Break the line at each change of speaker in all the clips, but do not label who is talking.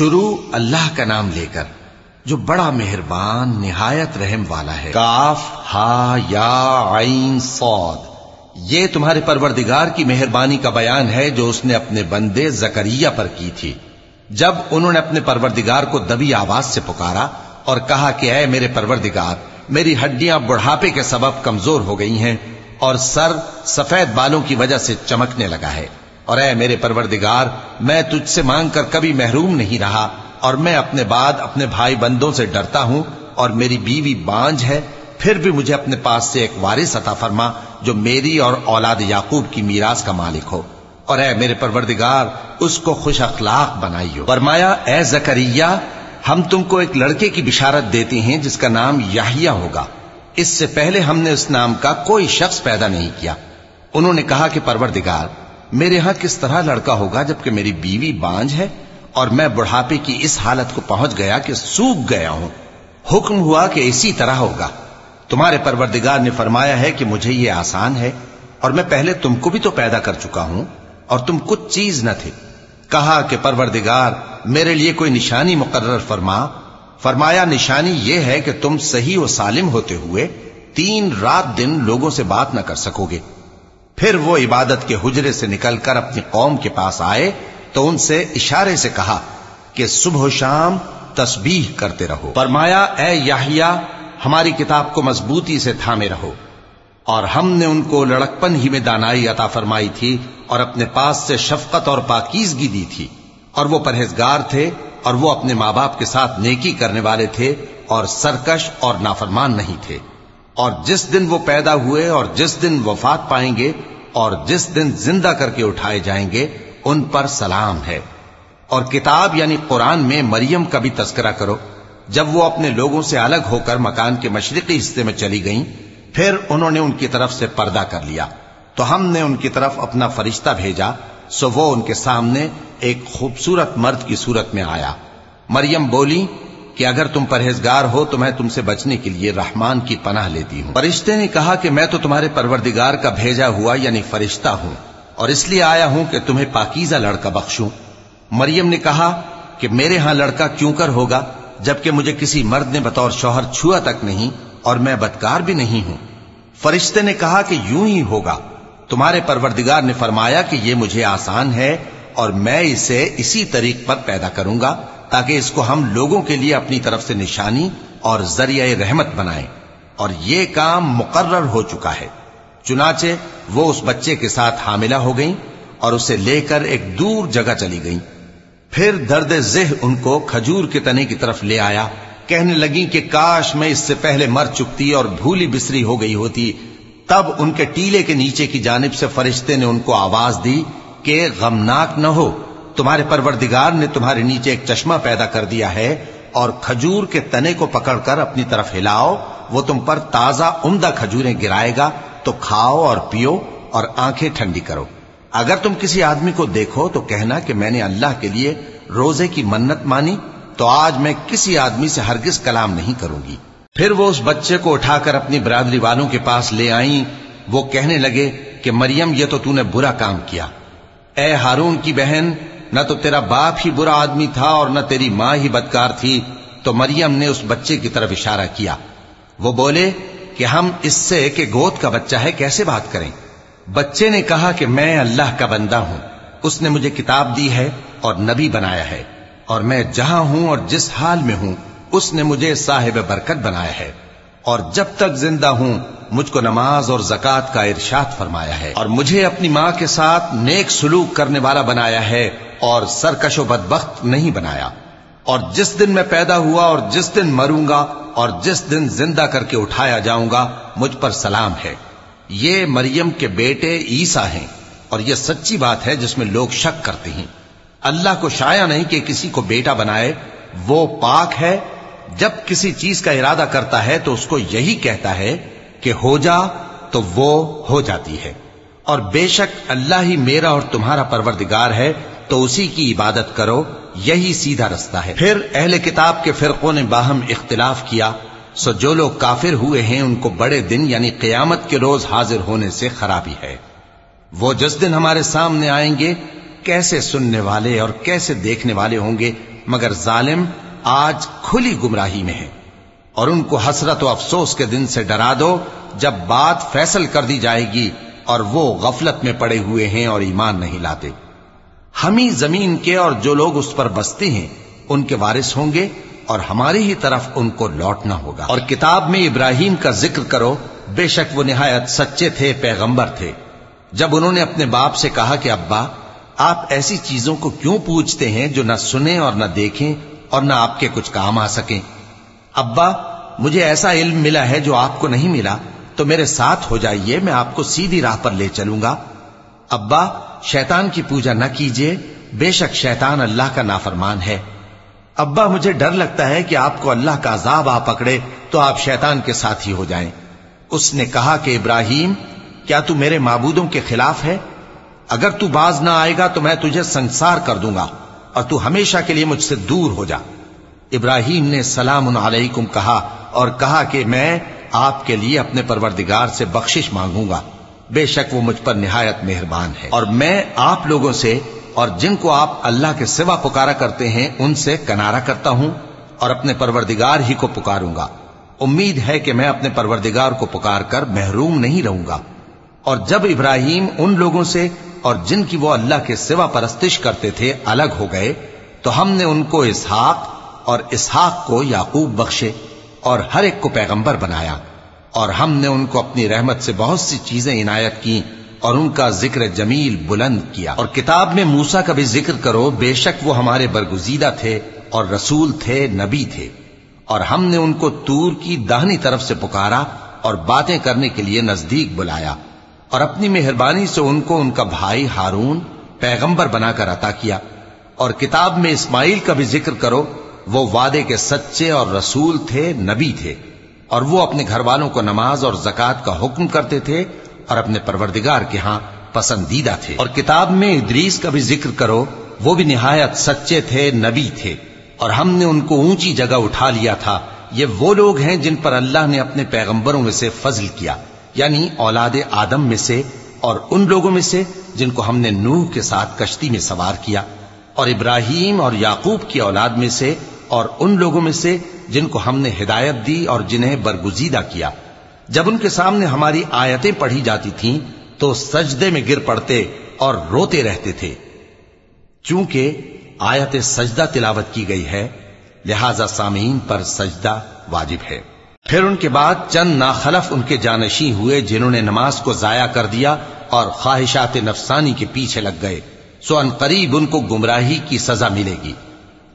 شروع اللہ کا نام لے کر، جو بڑا مہربان، نہایت رحم والا ہے۔ کاف، ہا، یا، عین، صاد۔ یہ تمہارے پروردگار کی مہربانی کا بیان ہے جو اس نے اپنے بندے زکریہ پر کی تھی۔ جب انہوں نے اپنے پروردگار کو دبی آواز سے پکارا اور کہا کہ، اے میرے پروردگار، میری ہڈیاں بڑھاپے کے سبب کمزور ہو گئی ہیں اور سر سفید بالوں کی وجہ سے چمکنے لگا ہے۔ اور اے میرے پروردگار، میں تجھ سے مانگ کر کبھی محروم نہیں رہا، اور میں اپنے بعد اپنے بھائی بندوں سے ڈرتا ہوں، اور میری بیوی بانج ہے، پھر بھی مجھے اپنے پاس سے ایک وارث عطا فرما، جو میری اور اولاد یعقوب کی میراث کا مالک ہو۔ اور اے میرے پروردگار، اس کو خوش اخلاق بنائی ہو فرمایا، اے زکریہ، ہم تم کو ایک لڑکے کی بشارت دیتے ہیں، جس کا نام یاہیا ہوگا۔ اس سے پہلے ہم نے اس نام کا کوئی شخص پیدا نہیں کیا۔ انہوں نے کہا کہ پروردگار میرے ہاں کس طرح لڑکا ہوگا جبکہ میری بیوی بانج ہے اور میں بڑھاپے کی اس حالت کو پہنچ گیا کہ سوکھ گیا ہوں۔ حکم ہوا کہ اسی طرح ہوگا۔ تمہارے پروردگار نے فرمایا ہے کہ مجھے یہ آسان ہے اور میں پہلے تم کو بھی تو پیدا کر چکا ہوں اور تم کچھ چیز نہ تھے۔ کہا کہ پروردگار، میرے لیے کوئی نشانی مقرر فرما۔ فرمایا، نشانی یہ ہے کہ تم صحیح و سالم ہوتے ہوئے تین رات دن لوگوں سے بات نہ کر سکو گے۔ پھر وہ عبادت کے حجرے سے نکل کر اپنی قوم کے پاس آئے تو ان سے اشارے سے کہا کہ صبح و شام تسبیح کرتے رہو۔ فرمایا، اے یاہیا ہماری کتاب کو مضبوطی سے تھامے رہو۔ اور ہم نے ان کو لڑکپن ہی میں دانائی عطا فرمائی تھی اور اپنے پاس سے شفقت اور پاکیزگی دی تھی۔ اور وہ پرہیزگار تھے اور وہ اپنے ماں باپ کے ساتھ نیکی کرنے والے تھے اور سرکش اور نافرمان نہیں تھے۔ اور جس دن وہ پیدا ہوئے اور جس دن وفات پائیں گے اور جس دن زندہ کر کے اٹھائے جائیں گے، ان پر سلام ہے۔ اور کتاب یعنی قرآن میں مریم کا بھی تذکرہ کرو۔ جب وہ اپنے لوگوں سے الگ ہو کر مکان کے مشرقی حصے میں چلی گئیں، پھر انہوں نے ان کی طرف سے پردہ کر لیا۔ تو ہم نے ان کی طرف اپنا فرشتہ بھیجا، سو وہ ان کے سامنے ایک خوبصورت مرد کی صورت میں آیا۔ مریم بولی کہ اگر تم پرہیزگار ہو تو میں تم سے بچنے کے لیے رحمان کی پناہ لیتی ہوں۔ فرشتے نے کہا کہ میں تو تمہارے پروردگار کا بھیجا ہوا یعنی فرشتہ ہوں اور اس لیے آیا ہوں کہ تمہیں پاکیزہ لڑکا بخشوں۔ مریم نے کہا کہ میرے ہاں لڑکا کیوں کر ہوگا جبکہ مجھے کسی مرد نے بطور شوہر چھوا تک نہیں اور میں بدکار بھی نہیں ہوں۔ فرشتے نے کہا کہ یوں ہی ہوگا۔ تمہارے پروردگار نے فرمایا کہ یہ مجھے آسان ہے اور میں اسے اسی طریق پر پیدا کروں گا۔ تاکہ اس کو ہم لوگوں کے لیے اپنی طرف سے نشانی اور ذریعہ رحمت بنائیں۔ اور یہ کام مقرر ہو چکا ہے۔ چنانچہ وہ اس بچے کے ساتھ حاملہ ہو گئیں اور اسے لے کر ایک دور جگہ چلی گئیں۔ پھر درد ذہ ان کو کھجور کے تنے کی طرف لے آیا۔ کہنے لگی کہ کاش میں اس سے پہلے مر چکتی اور بھولی بسری ہو گئی ہوتی۔ تب ان کے ٹیلے کے نیچے کی جانب سے فرشتے نے ان کو آواز دی کہ غمناک نہ ہو۔ تمہارے پروردگار نے تمہارے نیچے ایک چشمہ پیدا کر دیا ہے اور کھجور کے تنے کو پکڑ کر اپنی طرف ہلاؤ، وہ تم پر تازہ عمدہ کھجوریں گرائے گا، تو کھاؤ اور پیو اور آنکھیں ٹھنڈی کرو۔ اگر تم کسی آدمی کو دیکھو تو کہنا کہ میں نے اللہ کے لیے روزے کی منت مانی، تو آج میں کسی آدمی سے ہرگز کلام نہیں کروں گی۔ پھر وہ اس بچے کو اٹھا کر اپنی برادری والوں کے پاس لے آئیں۔ وہ کہنے لگے کہ مریم، یہ تو تو نے برا کام کیا۔ اے ہارون کی بہن نہ تو تیرا باپ ہی برا آدمی تھا اور نہ تیری ماں ہی بدکار تھی، تو مریم نے اس بچے کی طرف اشارہ کیا۔ وہ بولے کہ ہم اس سے کہ گود کا بچہ ہے، کیسے بات کریں؟ بچے نے کہا کہ میں اللہ کا بندہ ہوں۔ اس نے مجھے کتاب دی ہے اور نبی بنایا ہے۔ اور میں جہاں ہوں اور جس حال میں ہوں، اس نے مجھے صاحب برکت بنایا ہے۔ اور جب تک زندہ ہوں، مجھ کو نماز اور زکات کا ارشاد فرمایا ہے۔ اور مجھے اپنی ماں کے ساتھ نیک سلوک کرنے والا بنایا ہے۔ اور سرکش و بدبخت نہیں بنایا۔ اور جس دن میں پیدا ہوا اور جس دن مروں گا اور جس دن زندہ کر کے اٹھایا جاؤں گا، مجھ پر سلام ہے۔ یہ مریم کے بیٹے عیسا ہیں۔ اور یہ سچی بات ہے جس میں لوگ شک کرتے ہیں۔ اللہ کو شایا نہیں کہ کسی کو بیٹا بنائے۔ وہ پاک ہے۔ جب کسی چیز کا ارادہ کرتا ہے تو اس کو یہی کہتا ہے کہ ہو جا تو وہ ہو جاتی ہے۔ اور بے شک اللہ ہی میرا اور تمہارا پروردگار ہے۔ تو اسی کی عبادت کرو، یہی سیدھا رستہ ہے۔ پھر اہل کتاب کے فرقوں نے باہم اختلاف کیا، سو جو لوگ کافر ہوئے ہیں، ان کو بڑے دن یعنی قیامت کے روز حاضر ہونے سے خرابی ہے۔ وہ جس دن ہمارے سامنے آئیں گے، کیسے سننے والے اور کیسے دیکھنے والے ہوں گے؟ مگر ظالم آج کھلی گمراہی میں ہے۔ اور ان کو حسرت و افسوس کے دن سے ڈرا دو، جب بات فیصل کر دی جائے گی اور وہ غفلت میں پڑے ہوئے ہیں اور ایمان نہیں لاتے۔ ہم ہی زمین کے اور جو لوگ اس پر بستے ہیں، ان کے وارث ہوں گے اور ہماری ہی طرف ان کو لوٹنا ہوگا۔ اور کتاب میں ابراہیم کا ذکر کرو، بے شک وہ نہایت سچے تھے، پیغمبر تھے۔ جب انہوں نے اپنے باپ سے کہا کہ، ابا، آپ ایسی چیزوں کو کیوں پوچھتے ہیں جو نہ سنیں اور نہ دیکھیں اور نہ آپ کے کچھ کام آ سکیں؟ ابا، مجھے ایسا علم ملا ہے جو آپ کو نہیں ملا، تو میرے ساتھ ہو جائیے، میں آپ کو سیدھی راہ پر لے چلوں گا۔ ابا شیطان کی پوجا نہ کیجیے بے شک شیطان اللہ کا نافرمان ہے۔ ابا، مجھے ڈر لگتا ہے کہ آپ کو اللہ کا عذاب آ پکڑے تو آپ شیطان کے ساتھ ہی ہو جائیں۔ اس نے کہا کہ ابراہیم، کیا تو میرے معبودوں کے خلاف ہے؟ اگر تو باز نہ آئے گا تو میں تجھے سنسار کر دوں گا اور تو ہمیشہ کے لیے مجھ سے دور ہو جا۔ ابراہیم نے سلام علیکم کہا اور کہا کہ میں آپ کے لیے اپنے پروردگار سے بخشش مانگوں گا۔ بے شک وہ مجھ پر نہایت مہربان ہے۔ اور میں آپ لوگوں سے اور جن کو آپ اللہ کے سوا پکارا کرتے ہیں، ان سے کنارا کرتا ہوں اور اپنے پروردگار ہی کو پکاروں گا۔ امید ہے کہ میں اپنے پروردگار کو پکار کر محروم نہیں رہوں گا۔ اور جب ابراہیم ان لوگوں سے اور جن کی وہ اللہ کے سوا پرستش کرتے تھے الگ ہو گئے، تو ہم نے ان کو اسحاق اور اسحاق کو یعقوب بخشے اور ہر ایک کو پیغمبر بنایا۔ اور ہم نے ان کو اپنی رحمت سے بہت سی چیزیں عنایت کی اور ان کا ذکر جمیل بلند کیا۔ اور کتاب میں موسا کا بھی ذکر کرو، بے شک وہ ہمارے برگزیدہ تھے اور رسول تھے، نبی تھے۔ اور ہم نے ان کو تور کی دہنی طرف سے پکارا اور باتیں کرنے کے لیے نزدیک بلایا۔ اور اپنی مہربانی سے ان کو ان کا بھائی ہارون پیغمبر بنا کر عطا کیا۔ اور کتاب میں اسماعیل کا بھی ذکر کرو، وہ وعدے کے سچے اور رسول تھے، نبی تھے۔ اور وہ اپنے گھر والوں کو نماز اور زکات کا حکم کرتے تھے اور اپنے پروردگار کے ہاں پسندیدہ تھے۔ اور کتاب میں ادریس کا بھی ذکر کرو، وہ بھی نہایت سچے تھے، نبی تھے۔ اور ہم نے ان کو اونچی جگہ اٹھا لیا تھا۔ یہ وہ لوگ ہیں جن پر اللہ نے اپنے پیغمبروں میں سے فضل کیا یعنی اولاد آدم میں سے اور ان لوگوں میں سے جن کو ہم نے نوح کے ساتھ کشتی میں سوار کیا۔ اور ابراہیم اور یعقوب کی اولاد میں سے اور ان لوگوں میں سے جن کو ہم نے ہدایت دی اور جنہیں برگزیدہ کیا۔ جب ان کے سامنے ہماری آیتیں پڑھی جاتی تھیں، تو سجدے میں گر پڑتے اور روتے رہتے تھے۔ چونکہ آیت سجدہ تلاوت کی گئی ہے، لہذا سامعین پر سجدہ واجب ہے۔ پھر ان کے بعد چند ناخلف ان کے جانشی ہوئے جنہوں نے نماز کو ضائع کر دیا اور خواہشات نفسانی کے پیچھے لگ گئے۔ سو ان قریب ان کو گمراہی کی سزا ملے گی۔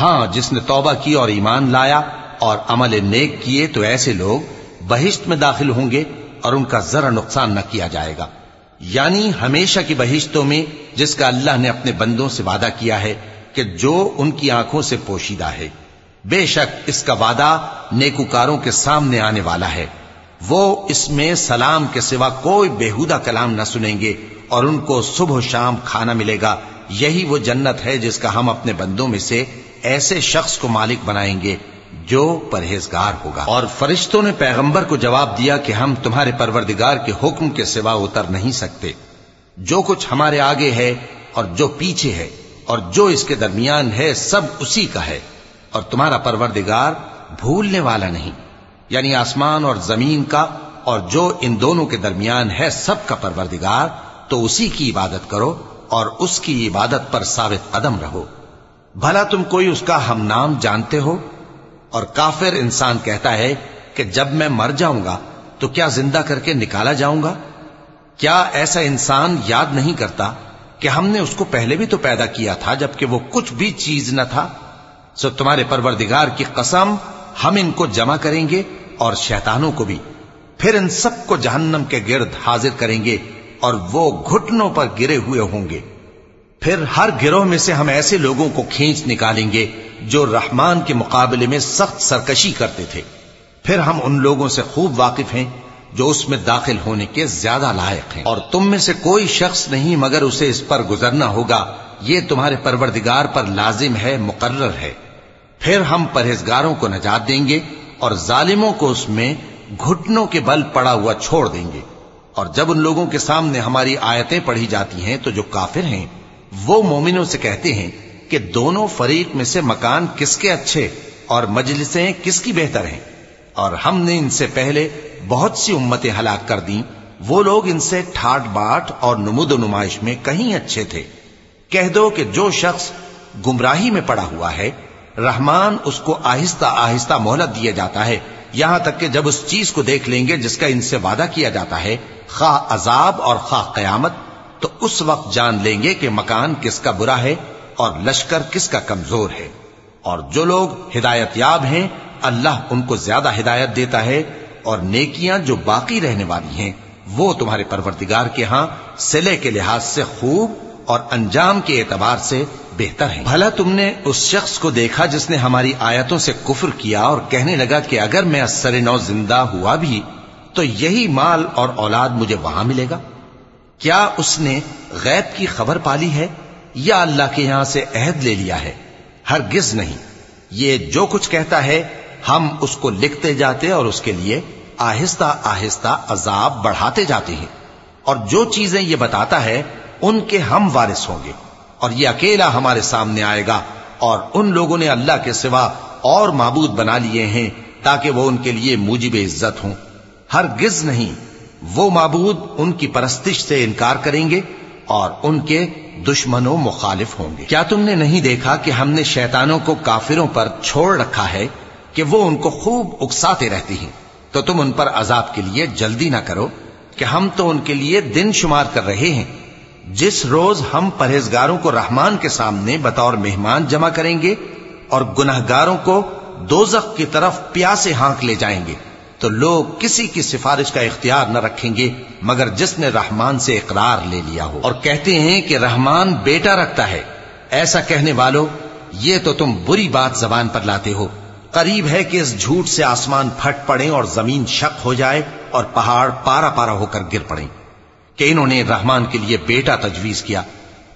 ہاں جس نے توبہ کی اور ایمان لایا اور عمل نیک کیے تو ایسے لوگ بہشت میں داخل ہوں گے اور ان کا ذرا نقصان نہ کیا جائے گا۔ یعنی ہمیشہ کی بہشتوں میں جس کا اللہ نے اپنے بندوں سے وعدہ کیا ہے کہ جو ان کی آنکھوں سے پوشیدہ ہے۔ بے شک اس کا وعدہ نیکوکاروں کے سامنے آنے والا ہے۔ وہ اس میں سلام کے سوا کوئی بےحودہ کلام نہ سنیں گے اور ان کو صبح و شام کھانا ملے گا۔ یہی وہ جنت ہے جس کا ہم اپنے بندوں میں سے ایسے شخص کو مالک بنائیں گے۔ جو پرہیزگار ہوگا۔ اور فرشتوں نے پیغمبر کو جواب دیا کہ ہم تمہارے پروردگار کے حکم کے سوا اتر نہیں سکتے۔ جو کچھ ہمارے آگے ہے اور جو پیچھے ہے اور جو اس کے درمیان ہے سب اسی کا ہے۔ اور تمہارا پروردگار بھولنے والا نہیں۔ یعنی آسمان اور زمین کا اور جو ان دونوں کے درمیان ہے سب کا پروردگار، تو اسی کی عبادت کرو اور اس کی عبادت پر ثابت قدم رہو۔ بھلا تم کوئی اس کا ہم نام جانتے ہو؟ اور کافر انسان کہتا ہے کہ جب میں مر جاؤں گا تو کیا زندہ کر کے نکالا جاؤں گا؟ کیا ایسا انسان یاد نہیں کرتا کہ ہم نے اس کو پہلے بھی تو پیدا کیا تھا جبکہ وہ کچھ بھی چیز نہ تھا؟ سو تمہارے پروردگار کی قسم، ہم ان کو جمع کریں گے اور شیطانوں کو بھی۔ پھر ان سب کو جہنم کے گرد حاضر کریں گے اور وہ گھٹنوں پر گرے ہوئے ہوں گے۔ پھر ہر گروہ میں سے ہم ایسے لوگوں کو کھینچ نکالیں گے جو رحمان کے مقابلے میں سخت سرکشی کرتے تھے۔ پھر ہم ان لوگوں سے خوب واقف ہیں جو اس میں داخل ہونے کے زیادہ لائق ہیں۔ اور تم میں سے کوئی شخص نہیں مگر اسے اس پر گزرنا ہوگا۔ یہ تمہارے پروردگار پر لازم ہے، مقرر ہے۔ پھر ہم پرہیزگاروں کو نجات دیں گے اور ظالموں کو اس میں گھٹنوں کے بل پڑا ہوا چھوڑ دیں گے۔ اور جب ان لوگوں کے سامنے ہماری آیتیں پڑھی جاتی ہیں تو جو کافر ہیں وہ مومنوں سے کہتے ہیں کہ دونوں فریق میں سے مکان کس کے اچھے اور مجلسیں کس کی بہتر ہیں؟ اور ہم نے ان سے پہلے بہت سی امتیں ہلاک کر دیں، وہ لوگ ان سے ٹھاٹ باٹ اور نمود و نمائش میں کہیں اچھے تھے۔ کہہ دو کہ جو شخص گمراہی میں پڑا ہوا ہے، رحمان اس کو آہستہ آہستہ مہلت دیا جاتا ہے۔ یہاں تک کہ جب اس چیز کو دیکھ لیں گے جس کا ان سے وعدہ کیا جاتا ہے، خواہ عذاب اور خواہ قیامت تو اس وقت جان لیں گے کہ مکان کس کا برا ہے اور لشکر کس کا کمزور ہے۔ اور جو لوگ ہدایت یاب ہیں، اللہ ان کو زیادہ ہدایت دیتا ہے اور نیکیاں جو باقی رہنے والی ہیں، وہ تمہارے پروردگار کے ہاں سلے کے لحاظ سے خوب اور انجام کے اعتبار سے بہتر ہیں۔ بھلا تم نے اس شخص کو دیکھا جس نے ہماری آیتوں سے کفر کیا اور کہنے لگا کہ اگر میں اثر نو زندہ ہوا بھی، تو یہی مال اور اولاد مجھے وہاں ملے گا؟ کیا اس نے غیب کی خبر پالی ہے یا اللہ کے یہاں سے عہد لے لیا ہے؟ ہرگز نہیں۔ یہ جو کچھ کہتا ہے، ہم اس کو لکھتے جاتے اور اس کے لیے آہستہ آہستہ عذاب بڑھاتے جاتے ہیں۔ اور جو چیزیں یہ بتاتا ہے، ان کے ہم وارث ہوں گے۔ اور یہ اکیلا ہمارے سامنے آئے گا اور ان لوگوں نے اللہ کے سوا اور معبود بنا لیے ہیں تاکہ وہ ان کے لیے موجب عزت ہوں۔ ہرگز نہیں۔ وہ معبود ان کی پرستش سے انکار کریں گے اور ان کے دشمنوں مخالف ہوں گے۔ کیا تم نے نہیں دیکھا کہ ہم نے شیطانوں کو کافروں پر چھوڑ رکھا ہے کہ وہ ان کو خوب اکساتے رہتی ہیں؟ تو تم ان پر عذاب کے لیے جلدی نہ کرو کہ ہم تو ان کے لیے دن شمار کر رہے ہیں۔ جس روز ہم پرہیزگاروں کو رحمان کے سامنے بطور مہمان جمع کریں گے اور گناہ گاروں کو دوزخ کی طرف پیاسے ہانک لے جائیں گے۔ تو لوگ کسی کی سفارش کا اختیار نہ رکھیں گے، مگر جس نے رحمان سے اقرار لے لیا ہو۔ اور کہتے ہیں کہ رحمان بیٹا رکھتا ہے۔ ایسا کہنے والوں یہ تو تم بری بات زبان پر لاتے ہو۔ قریب ہے کہ اس جھوٹ سے آسمان پھٹ پڑے اور زمین شک ہو جائے اور پہاڑ پارا پارا ہو کر گر پڑیں۔ کہ انہوں نے رحمان کے لیے بیٹا تجویز کیا۔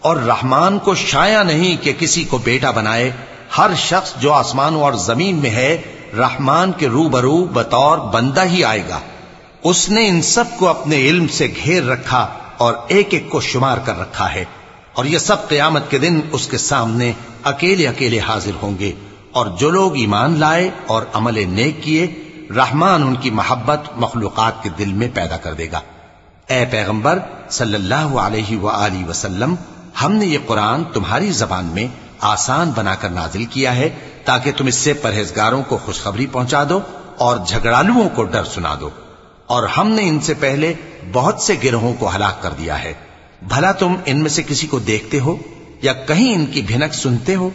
اور رحمان کو شایا نہیں کہ کسی کو بیٹا بنائے۔ ہر شخص جو آسمانوں اور زمین میں ہے رحمان کے رو برو بطور بندہ ہی آئے گا۔ اس نے ان سب کو اپنے علم سے گھیر رکھا اور ایک ایک کو شمار کر رکھا ہے۔ اور یہ سب قیامت کے دن اس کے سامنے اکیلے اکیلے حاضر ہوں گے۔ اور جو لوگ ایمان لائے اور عمل نیک کیے، رحمان ان کی محبت مخلوقات کے دل میں پیدا کر دے گا۔ اے پیغمبر، صلی اللہ علیہ وآلہ وسلم، ہم نے یہ قرآن تمہاری زبان میں آسان بنا کر نازل کیا ہے۔ تاکہ تم اس سے پرہیزگاروں کو خوشخبری پہنچا دو اور جھگڑالوؤں کو ڈر سنا دو۔ اور ہم نے ان سے پہلے بہت سے گروہوں کو ہلاک کر دیا ہے۔ بھلا تم ان میں سے کسی کو دیکھتے ہو یا کہیں ان کی بھنک سنتے ہو؟